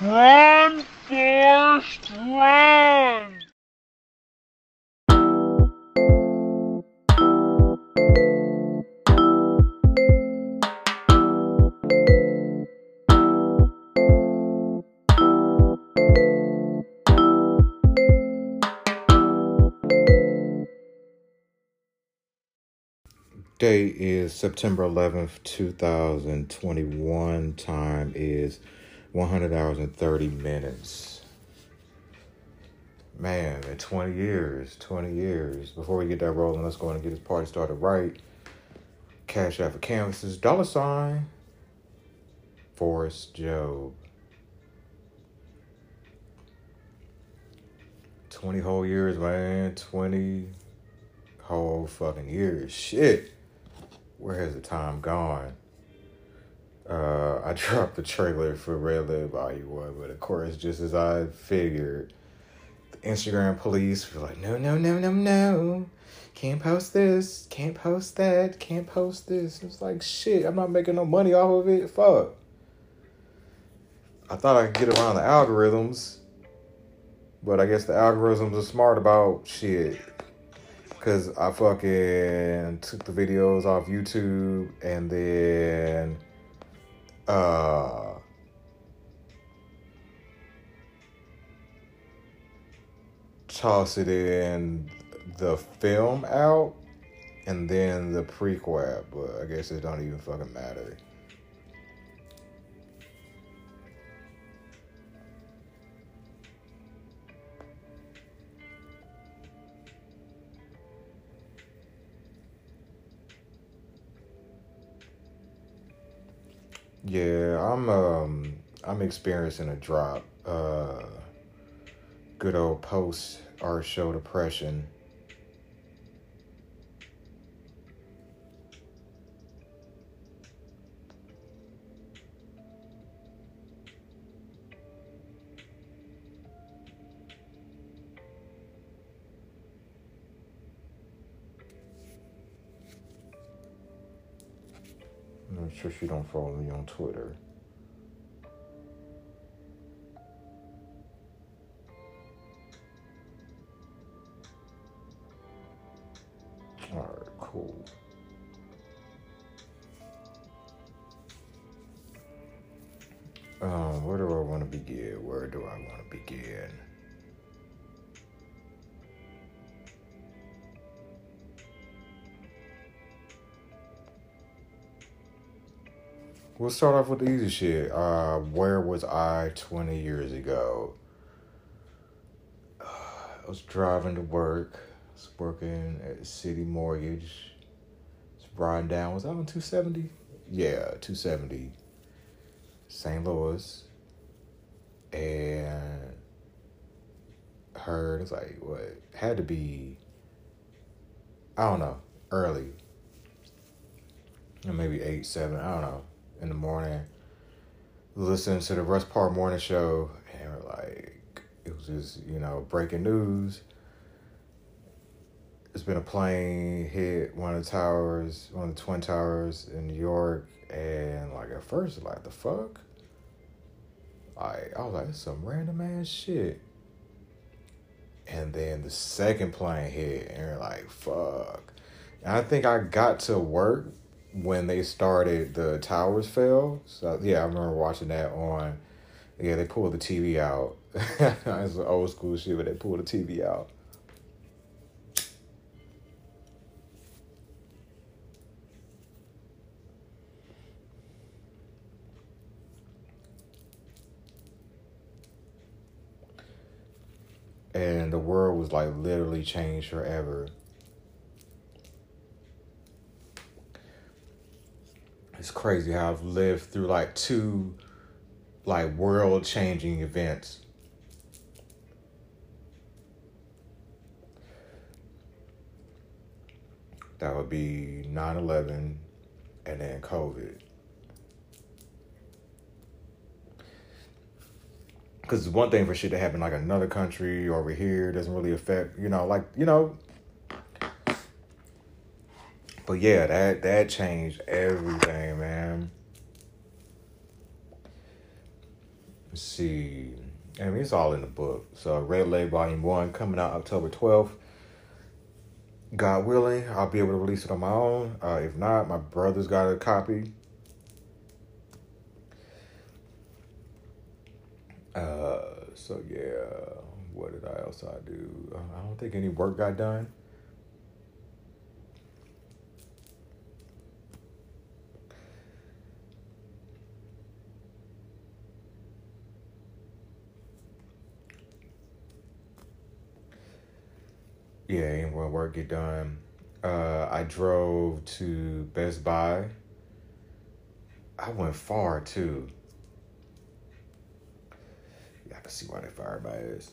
Run, Forrest, run! Date is September 11th, 2021. Time is 100 hours and 30 minutes. Man, in 20 years, 20 years. Before we get that rolling, let's go and get this party started right. Cash App for canvases, dollar sign, Forrest Job. 20 whole years, man. 20 whole fucking years. Shit where has the time gone? Uh, I dropped the trailer for Red Leg Volume 1, but of course, just as I figured, the Instagram police were like, no, no, no, no, no. Can't post this, can't post that, can't post this. It's like, shit, I'm not making no money off of it. Fuck. I thought I could get around the algorithms, but I guess the algorithms are smart about shit Cause I fucking took the videos off YouTube and then uh toss it in the film out and then the prequel, but I guess it don't even fucking matter. Yeah, I'm um I'm experiencing a drop. Uh good old post art show depression. I'm sure she don't follow me on Twitter. We'll start off with the easy shit. Uh, where was I 20 years ago? Uh, I was driving to work. I was working at CitiMortgage. It's riding down. Was I on 270? Yeah, 270. St. Louis. And heard, it's like, what? Had to be, I don't know, early. Maybe 8, 7, I don't know in the morning, listening to the Russ Parr Morning Show, and like, it was just, you know, breaking news. There's been a plane hit one of the towers, one of the Twin Towers in New York, and like at first, like, the fuck? Like, I was like, it's some random ass shit. And then the second plane hit, and you're like, fuck. And I think I got to work when they started, the towers fell. So yeah, I remember watching that on. Yeah, they pulled the TV out. it's an old school shit, but they pulled the TV out. And the world was like literally changed forever. It's crazy how I've lived through like two like world changing events. That would be 9 11 and then COVID. Because one thing for shit to happen like another country over here doesn't really affect, you know, like, you know, but yeah, that that changed everything, man. Let's see. I mean, it's all in the book. So, Red Leg Volume 1 coming out October 12th. God willing, I'll be able to release it on my own. Uh, if not, my brother's got a copy. Uh, so yeah, what did I else I do? I don't think any work got done. Yeah, ain't more work get done. Uh, I drove to Best Buy. I went far too. Yeah, I can see why they fired by this.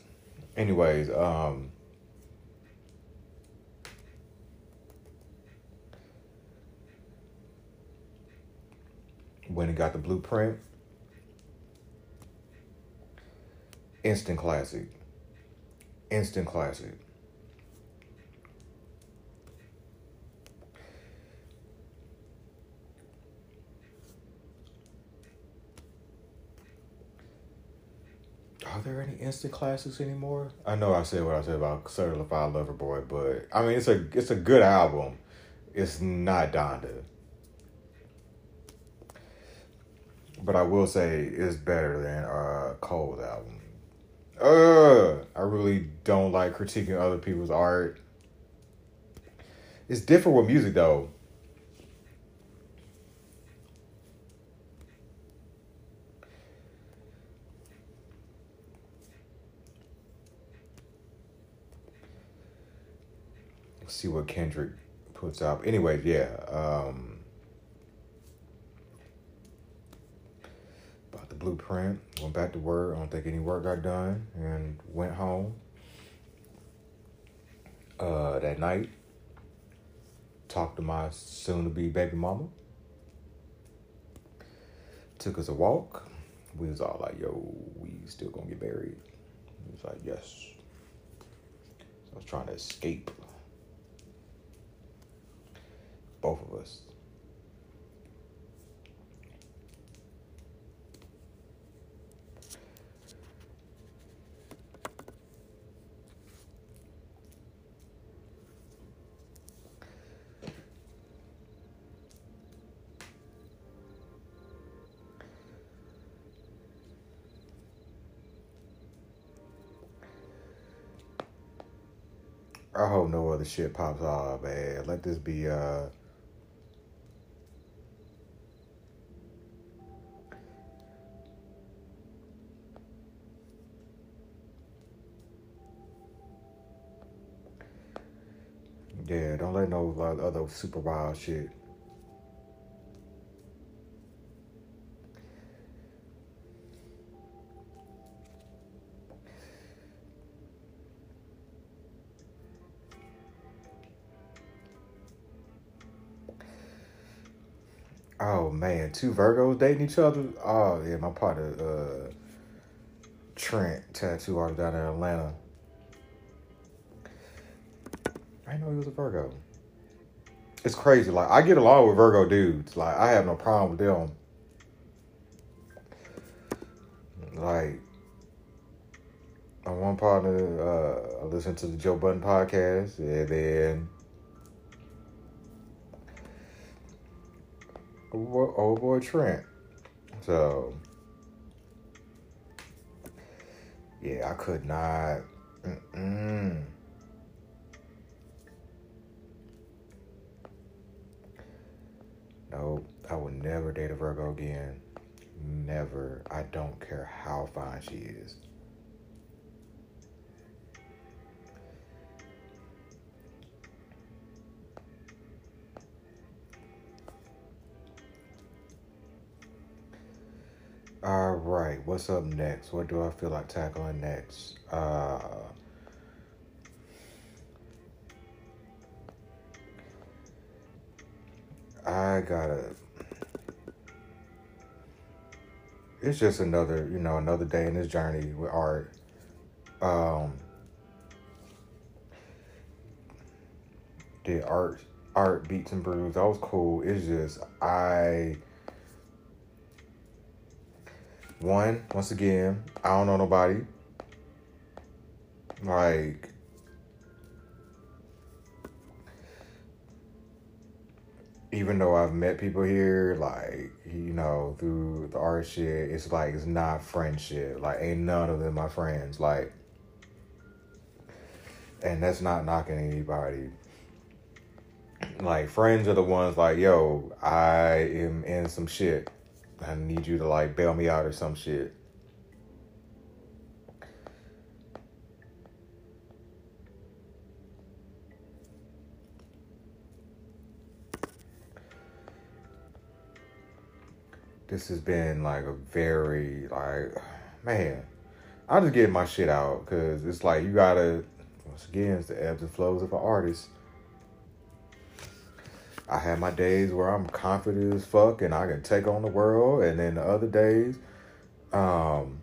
Anyways, um, when it got the blueprint, instant classic. Instant classic. Are there any instant classics anymore? I know I said what I said about Certified Lover Boy, but I mean it's a it's a good album. It's not Donda. But I will say it's better than uh Cole's album. Uh I really don't like critiquing other people's art. It's different with music though. See what Kendrick puts out. Anyways, yeah. Um, about the blueprint. Went back to work. I don't think any work got done, and went home. Uh, that night, talked to my soon-to-be baby mama. Took us a walk. We was all like, "Yo, we still gonna get married." He was like, "Yes." So I was trying to escape both of us. I hope no other shit pops off, man. Let this be uh don't let uh, other super wild shit. Oh man, two Virgos dating each other. Oh yeah, my partner uh, Trent, tattoo artist down in Atlanta. I know he was a Virgo. It's crazy. Like I get along with Virgo dudes. Like I have no problem with them. Like on one partner, uh, I listened to the Joe Budden podcast, and then old boy Trent. So yeah, I could not. Mm-mm. I will never date a Virgo again. Never. I don't care how fine she is. All right, what's up next? What do I feel like tackling next? Uh, I gotta. It's just another, you know, another day in this journey with art. Um, did art, art beats and brews. That was cool. It's just I. one, once again, I don't know nobody. Like, even though I've met people here, like, you know, through the art shit, it's like, it's not friendship. Like, ain't none of them my friends. Like, and that's not knocking anybody. Like, friends are the ones like, yo, I am in some shit. I need you to, like, bail me out or some shit. This has been like a very like man I'm just get my shit out because it's like you gotta once again it's the ebbs and flows of an artist. I have my days where i'm confident as fuck and i can take on the world and then the other days um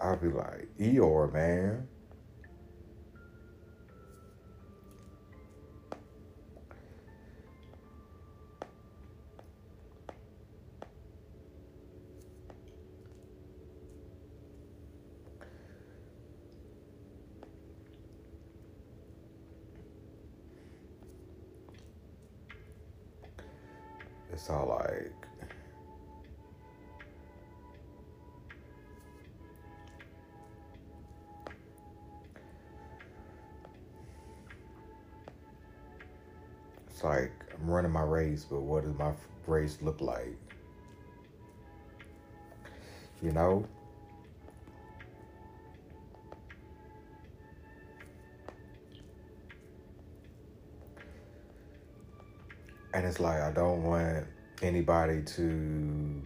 i'll be like eeyore man all like it's like I'm running my race, but what does my race look like? You know? and it's like I don't want anybody to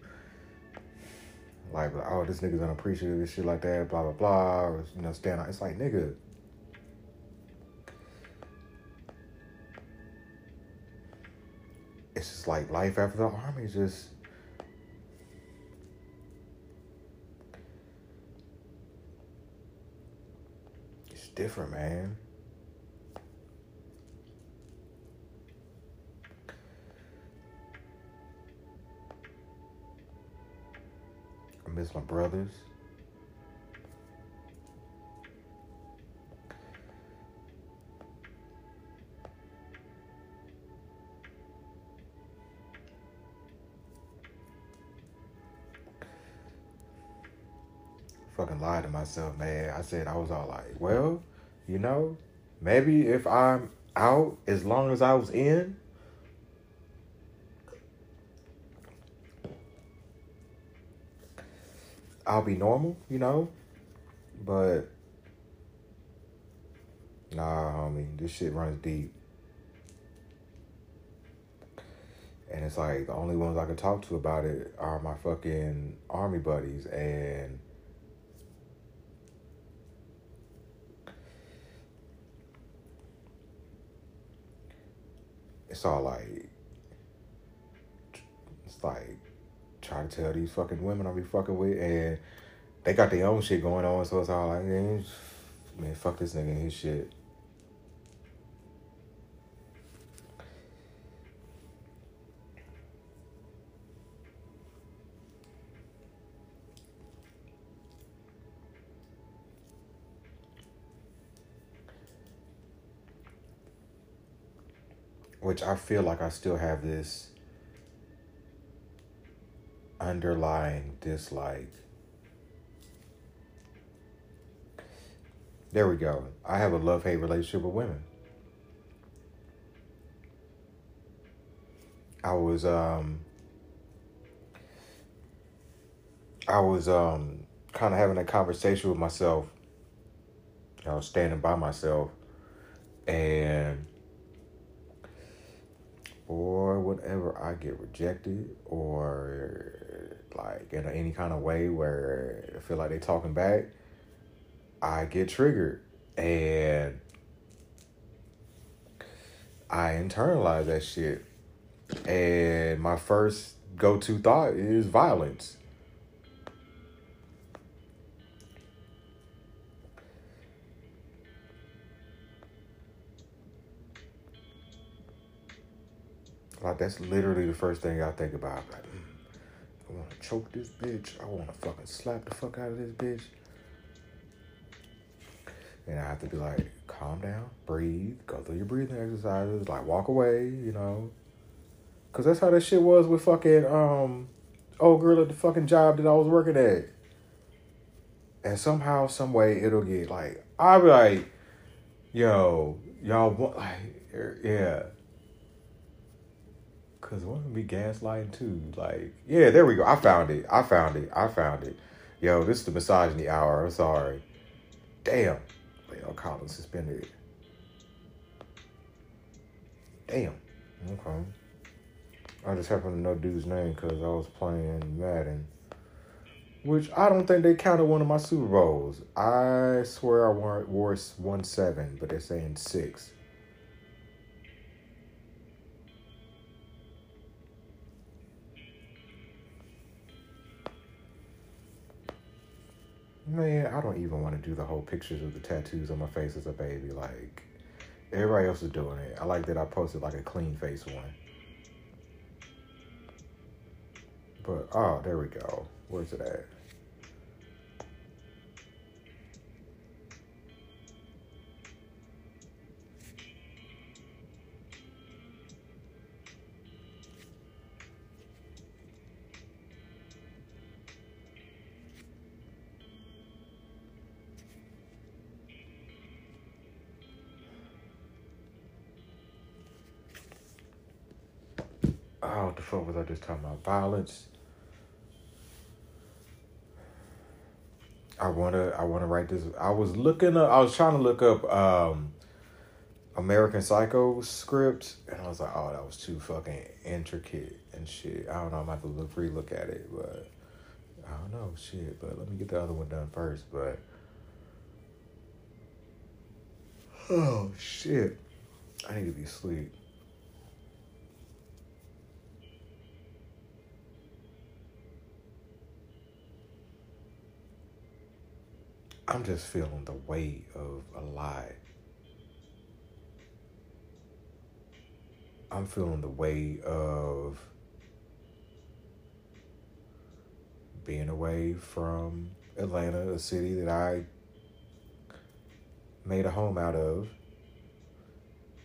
like, oh, this nigga's unappreciative and shit like that, blah blah blah, or you know, stand out. It's like, nigga. It's just like life after the army is just it's different, man. Miss my brothers. Fucking lied to myself, man. I said I was all like, well, you know, maybe if I'm out as long as I was in, I'll be normal, you know. But nah, homie, this shit runs deep. And it's like the only ones I can talk to about it are my fucking army buddies and it's all like it's like try to tell these fucking women I be fucking with, and they got their own shit going on, so it's all like, man, man fuck this nigga and his shit. Which I feel like I still have this underlying dislike. There we go. I have a love hate relationship with women. I was um I was um kind of having a conversation with myself. I was standing by myself and or whatever I get rejected or like in any kind of way where I feel like they talking back, I get triggered and I internalize that shit. And my first go to thought is violence. Like that's literally the first thing I think about. Like, mm, I want to choke this bitch. I want to fucking slap the fuck out of this bitch. And I have to be like, calm down, breathe, go through your breathing exercises, like walk away, you know. Cause that's how that shit was with fucking um old girl at the fucking job that I was working at. And somehow, some way, it'll get like I'll be like, yo, y'all want like er, yeah. Cause women be gaslighting too. Like, yeah, there we go. I found it. I found it. I found it. Yo, this is the misogyny hour. I'm sorry. Damn. Leo Collins suspended. Damn. Okay. I just happen to know dude's name because I was playing Madden. Which I don't think they counted one of my Super Bowls. I swear I wore, wore one seven, but they're saying six. Man, I don't even want to do the whole pictures of the tattoos on my face as a baby. Like, everybody else is doing it. I like that I posted like a clean face one. But, oh, there we go. Where's it at? What the fuck was I just talking about? Violence. I wanna I wanna write this. I was looking up I was trying to look up um American Psycho script and I was like, oh that was too fucking intricate and shit. I don't know, I'm have to look re look at it, but I don't know, shit. But let me get the other one done first. But oh shit. I need to be asleep. I'm just feeling the weight of a lie. I'm feeling the weight of being away from Atlanta, a city that I made a home out of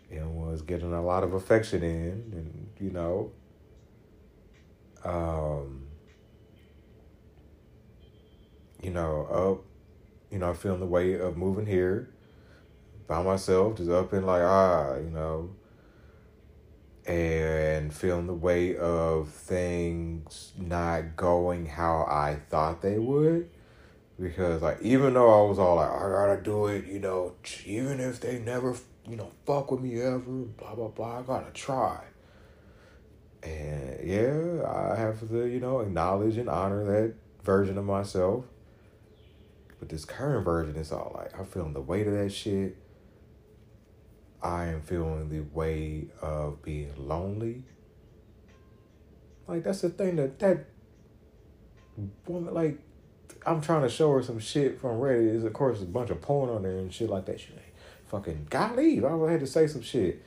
and was getting a lot of affection in and you know um you know up you know, feeling the weight of moving here by myself, just up and like, ah, you know, and feeling the weight of things not going how I thought they would. Because, like, even though I was all like, I gotta do it, you know, even if they never, you know, fuck with me ever, blah, blah, blah, I gotta try. And yeah, I have to, you know, acknowledge and honor that version of myself. But this current version is all like I'm feeling the weight of that shit. I am feeling the weight of being lonely. Like that's the thing that that woman like I'm trying to show her some shit from Reddit. Is of course a bunch of porn on there and shit like that. She like, fucking leave. I had to say some shit.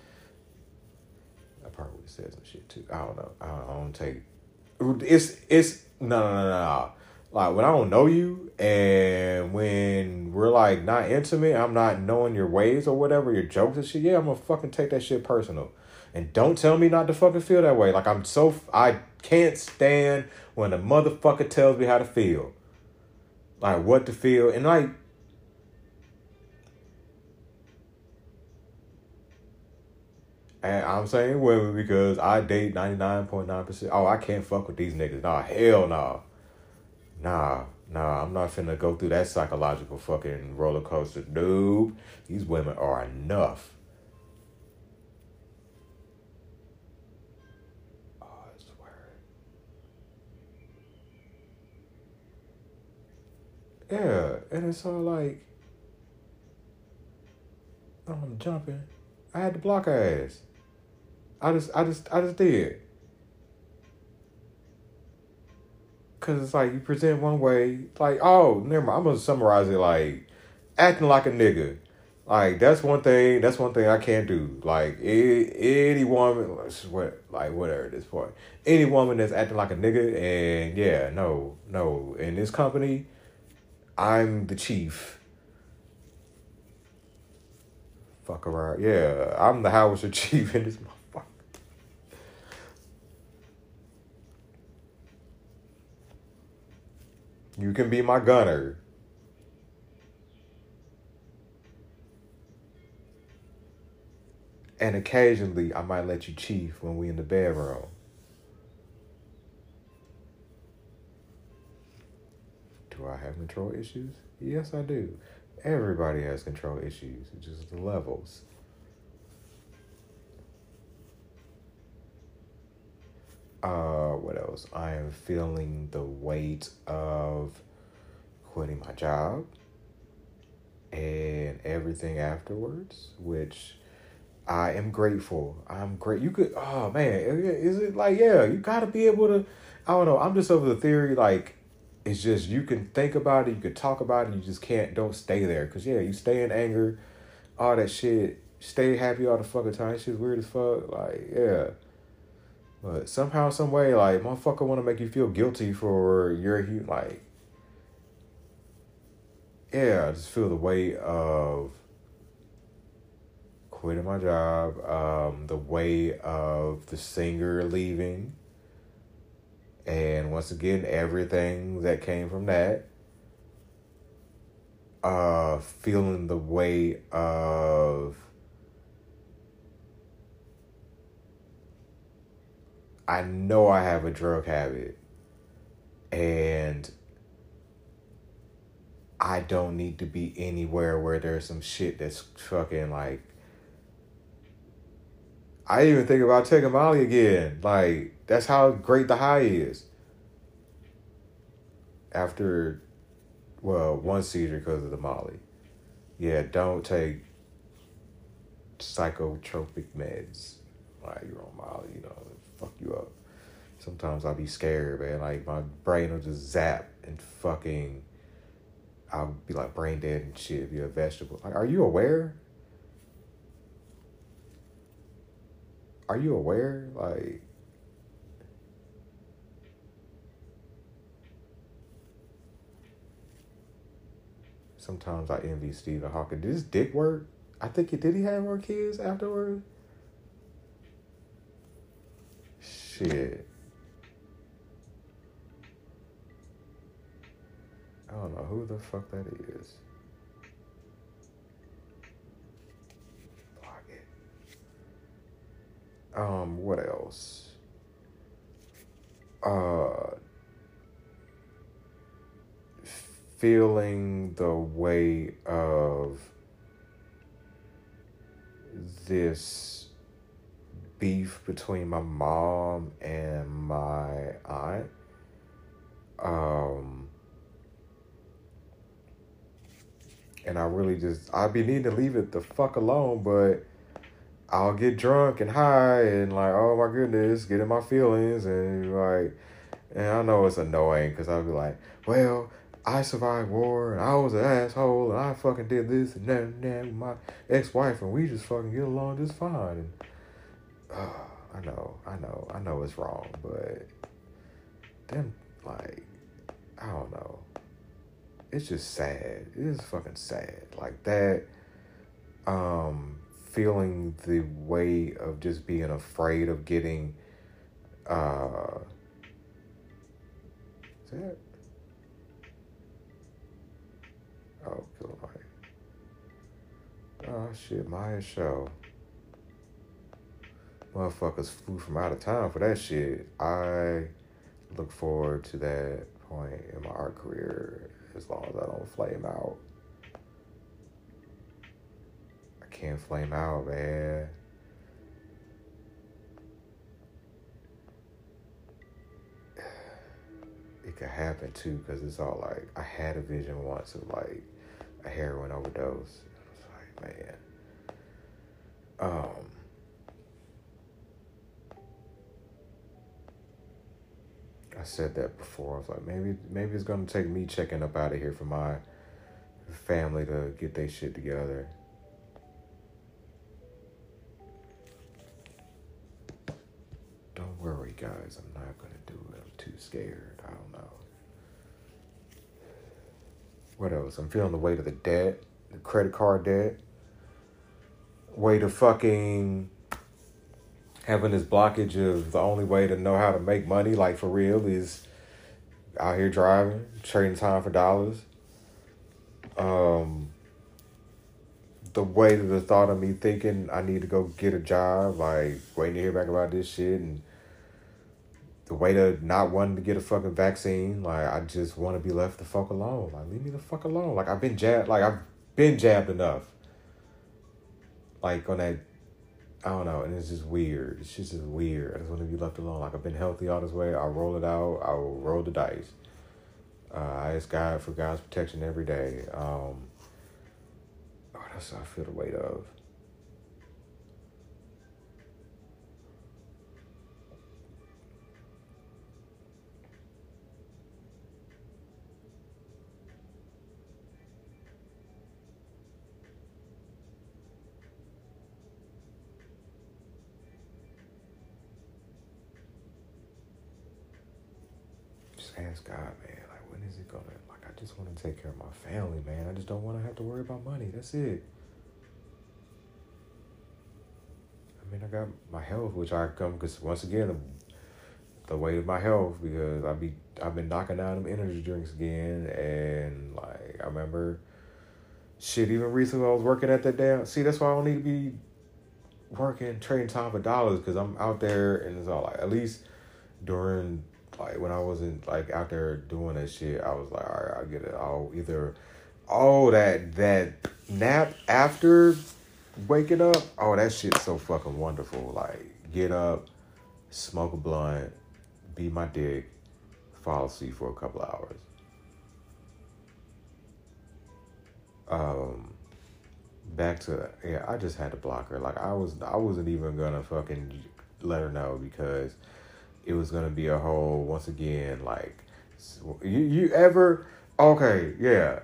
I probably said some shit too. I don't know. I don't, I don't take. It's it's no no no no like when I don't know you and when we're like not intimate, I'm not knowing your ways or whatever, your jokes and shit, yeah, I'm gonna fucking take that shit personal. And don't tell me not to fucking feel that way. Like I'm so I can't stand when a motherfucker tells me how to feel. Like what to feel. And like And I'm saying women because I date 99.9%. Oh, I can't fuck with these niggas. Nah, hell no. Nah nah, nah, I'm not finna go through that psychological fucking roller coaster. Dude, these women are enough. Oh, I swear. Yeah, and it's all like, I'm jumping. I had to block her ass. I just, I just, I just did. Cause it's like you present one way, like, oh, never mind. I'm gonna summarize it like acting like a nigga. Like that's one thing. That's one thing I can't do. Like any woman, what like whatever at this point, any woman that's acting like a nigga, and yeah, no, no. In this company, I'm the chief. Fuck around. Yeah, I'm the howitzer chief in this motherfucker. You can be my gunner. And occasionally, I might let you chief when we in the bedroom. Do I have control issues? Yes, I do. Everybody has control issues. It's just the levels. Uh, what else? I am feeling the weight of quitting my job and everything afterwards, which I am grateful. I'm great. You could, oh man, is it like, yeah, you gotta be able to, I don't know. I'm just over the theory, like, it's just you can think about it, you can talk about it, you just can't, don't stay there. Cause yeah, you stay in anger, all that shit, stay happy all the fucking time. Shit's weird as fuck. Like, yeah. But somehow, some way, like motherfucker, want to make you feel guilty for your like. Yeah, I just feel the weight of quitting my job, um, the weight of the singer leaving, and once again, everything that came from that. Uh, feeling the weight of I know I have a drug habit and I don't need to be anywhere where there's some shit that's fucking like I even think about taking Molly again. Like that's how great the high is. After well, one seizure because of the Molly. Yeah, don't take psychotropic meds. Like you're on Molly, you know fuck you up. Sometimes I'll be scared, man. Like my brain will just zap and fucking. I'll be like brain dead and shit. Be a vegetable. Like, are you aware? Are you aware? Like. Sometimes I envy Stephen Hawking. Did his dick work? I think he did. He have more kids afterward. Shit. I don't know who the fuck that is. It. Um, what else? Uh, feeling the weight of this beef between my mom and my aunt. Um, and I really just I'd be needing to leave it the fuck alone, but I'll get drunk and high and like, oh my goodness, get in my feelings and like, and I know it's annoying because I'll be like, well, I survived war and I was an asshole and I fucking did this and that and that with my ex wife and we just fucking get along just fine. And, oh, I know, I know, I know it's wrong, but them like I don't know. It's just sad. It is fucking sad. Like that um feeling the weight of just being afraid of getting uh is that Oh, kill Oh shit, Maya show motherfuckers flew from out of town for that shit. I look forward to that point in my art career as long as I don't flame out. I can't flame out, man. It could happen too, because it's all like I had a vision once of like a heroin overdose. Like, man. Um, I said that before. I was like, maybe maybe it's gonna take me checking up out of here for my family to get their shit together. Don't worry, guys. I'm not gonna do it. I'm too scared. I don't know. What else? I'm feeling the weight of the debt, the credit card debt, weight of fucking having this blockage of the only way to know how to make money, like for real, is out here driving, trading time for dollars. Um, the way to the thought of me thinking I need to go get a job, like waiting to hear back about this shit, and the way to not wanting to get a fucking vaccine, like I just want to be left the fuck alone. Like leave me the fuck alone. Like I've been jabbed, like I've been jabbed enough. Like on that, I don't know, and it's just weird. It's just, just weird. I just want to be left alone. Like I've been healthy all this way. I'll roll it out. I'll roll the dice. Uh, I ask God for God's protection every day. Um, what else I feel the weight of? Take care of my family, man. I just don't want to have to worry about money. That's it. I mean, I got my health, which I come because once again, the, weight of my health because I be I've been knocking down them energy drinks again, and like I remember, shit. Even recently, I was working at that damn. See, that's why I don't need to be working trading time for dollars because I'm out there and it's all like at least during like when I wasn't like out there doing that shit, I was like, all right, I'll get it. I'll either oh that that nap after waking up, oh that shit's so fucking wonderful. Like get up, smoke a blunt, be my dick, fall asleep for a couple hours. Um back to yeah, I just had to block her. Like I was I wasn't even gonna fucking let her know because it was gonna be a whole once again like you you ever okay yeah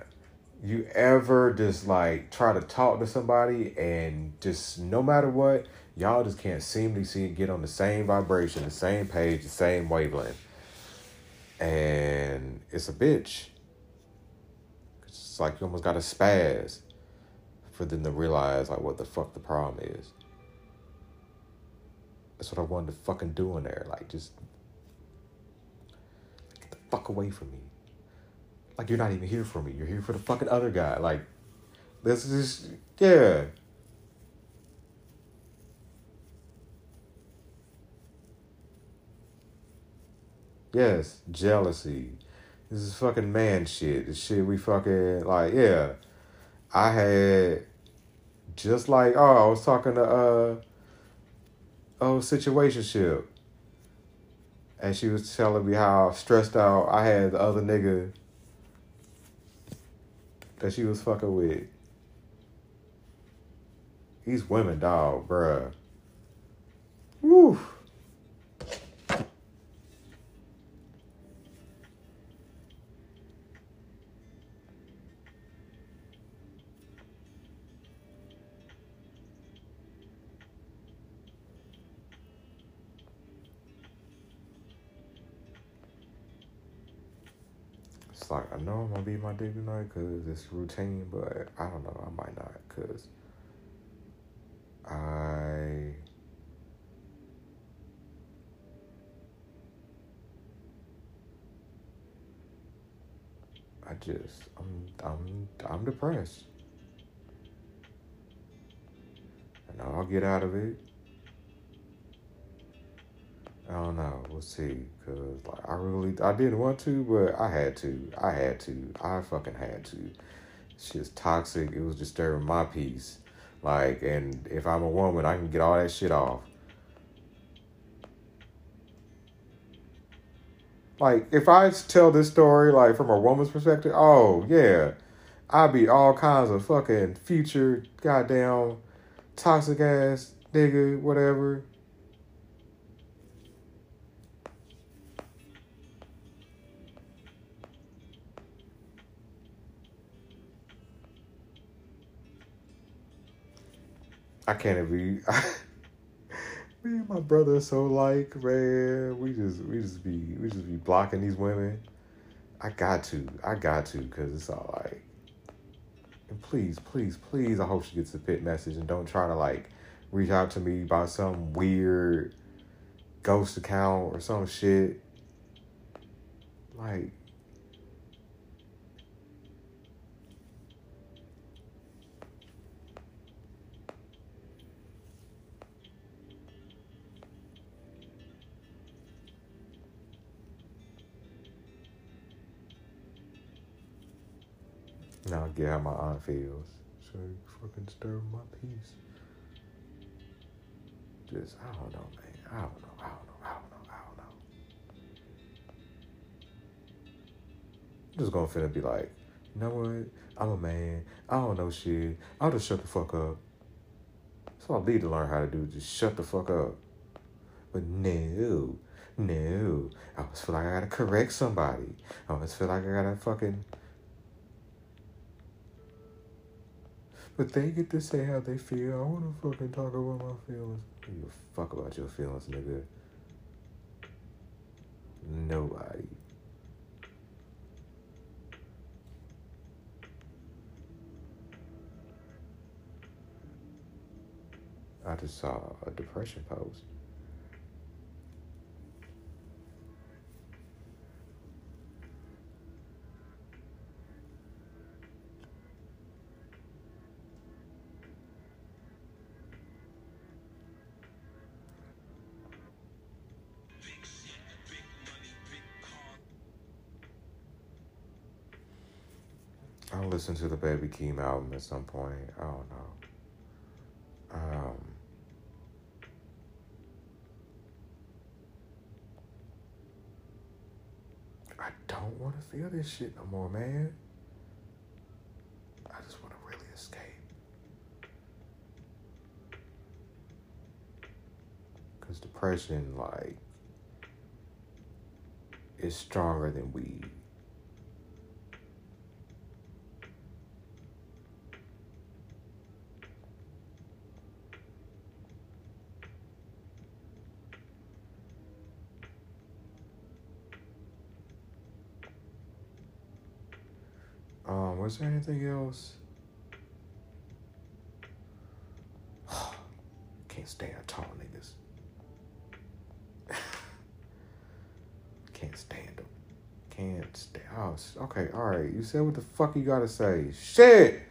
you ever just like try to talk to somebody and just no matter what y'all just can't seemingly see get on the same vibration the same page the same wavelength. And it's a bitch. It's like you almost got a spaz for them to realize like what the fuck the problem is that's what I wanted to fucking do in there. Like, just get the fuck away from me. Like, you're not even here for me. You're here for the fucking other guy. Like, this is, yeah. Yes, jealousy. This is fucking man shit. This shit we fucking, like, yeah. I had, just like, oh, I was talking to, uh, oh situationship. And she was telling me how stressed out I had the other nigga that she was fucking with. These women, dog, bruh. Woo. Be my dick night because it's routine, but I don't know. I might not because I I just I'm I'm I'm depressed. Know I'll get out of it. I don't know. We'll see. Cause like I really, I didn't want to, but I had to. I had to. I fucking had to. It's just toxic. It was disturbing my peace. Like, and if I'm a woman, I can get all that shit off. Like, if I tell this story like from a woman's perspective, oh yeah, I'd be all kinds of fucking future goddamn toxic ass nigga, whatever. I can't even. me and my brother so like, man, we just we just be we just be blocking these women. I got to, I got to, cause it's all like, and please, please, please, I hope she gets the pit message and don't try to like reach out to me by some weird ghost account or some shit. Like, get how my aunt feels. So you fucking disturb my peace. Just I don't know, man. I don't know. I don't know. I don't know. I don't know. I'm just gonna finna be like, you know what? I'm a man. I don't know shit. I'll just shut the fuck up. That's all I need to learn how to do. Just shut the fuck up. But no, no. I always feel like I gotta correct somebody. I always feel like I gotta fucking. But they get to say how they feel. I wanna fucking talk about my feelings. A fuck about your feelings, nigga. Nobody. I just saw a depression post. Listen to the Baby Keem album at some point. I don't know. Um, I don't want to feel this shit no more, man. I just want to really escape. Because depression, like, is stronger than weed. Um, was there anything else? Can't stand tall niggas. Can't stand them. Can't stand. Oh, okay, all right. You said what the fuck you gotta say. Shit.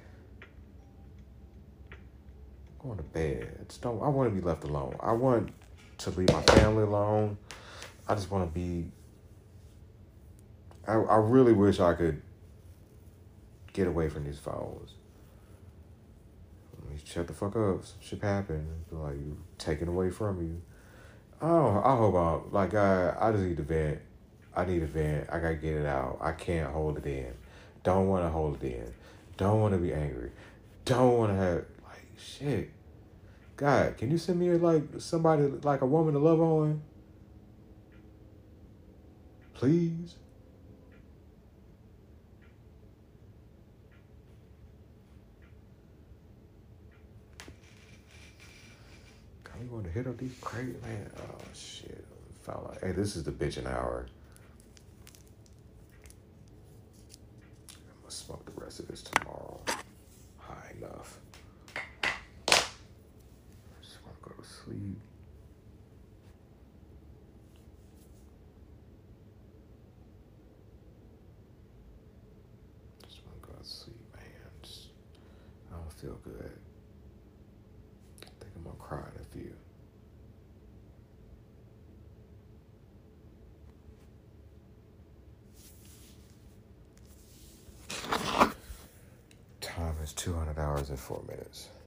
Going to bed. Don't. I want to be left alone. I want to leave my family alone. I just want to be. I I really wish I could get away from these phones. Shut the fuck up. Some shit happened. Like you taken away from you. Oh, I hope I'm like I. I just need to vent. I need a vent. I gotta get it out. I can't hold it in. Don't want to hold it in. Don't want to be angry. Don't want to have like shit. God, can you send me like somebody like a woman to love on? Please. We want to hit up these crazy man. Oh shit. Felt like, hey, this is the bitching hour. I'm gonna smoke the rest of this tomorrow. High enough. Just wanna go to sleep. Just wanna go to sleep, man. Just, I don't feel good. I think I'm gonna cry in a few. Time is 200 hours and 4 minutes.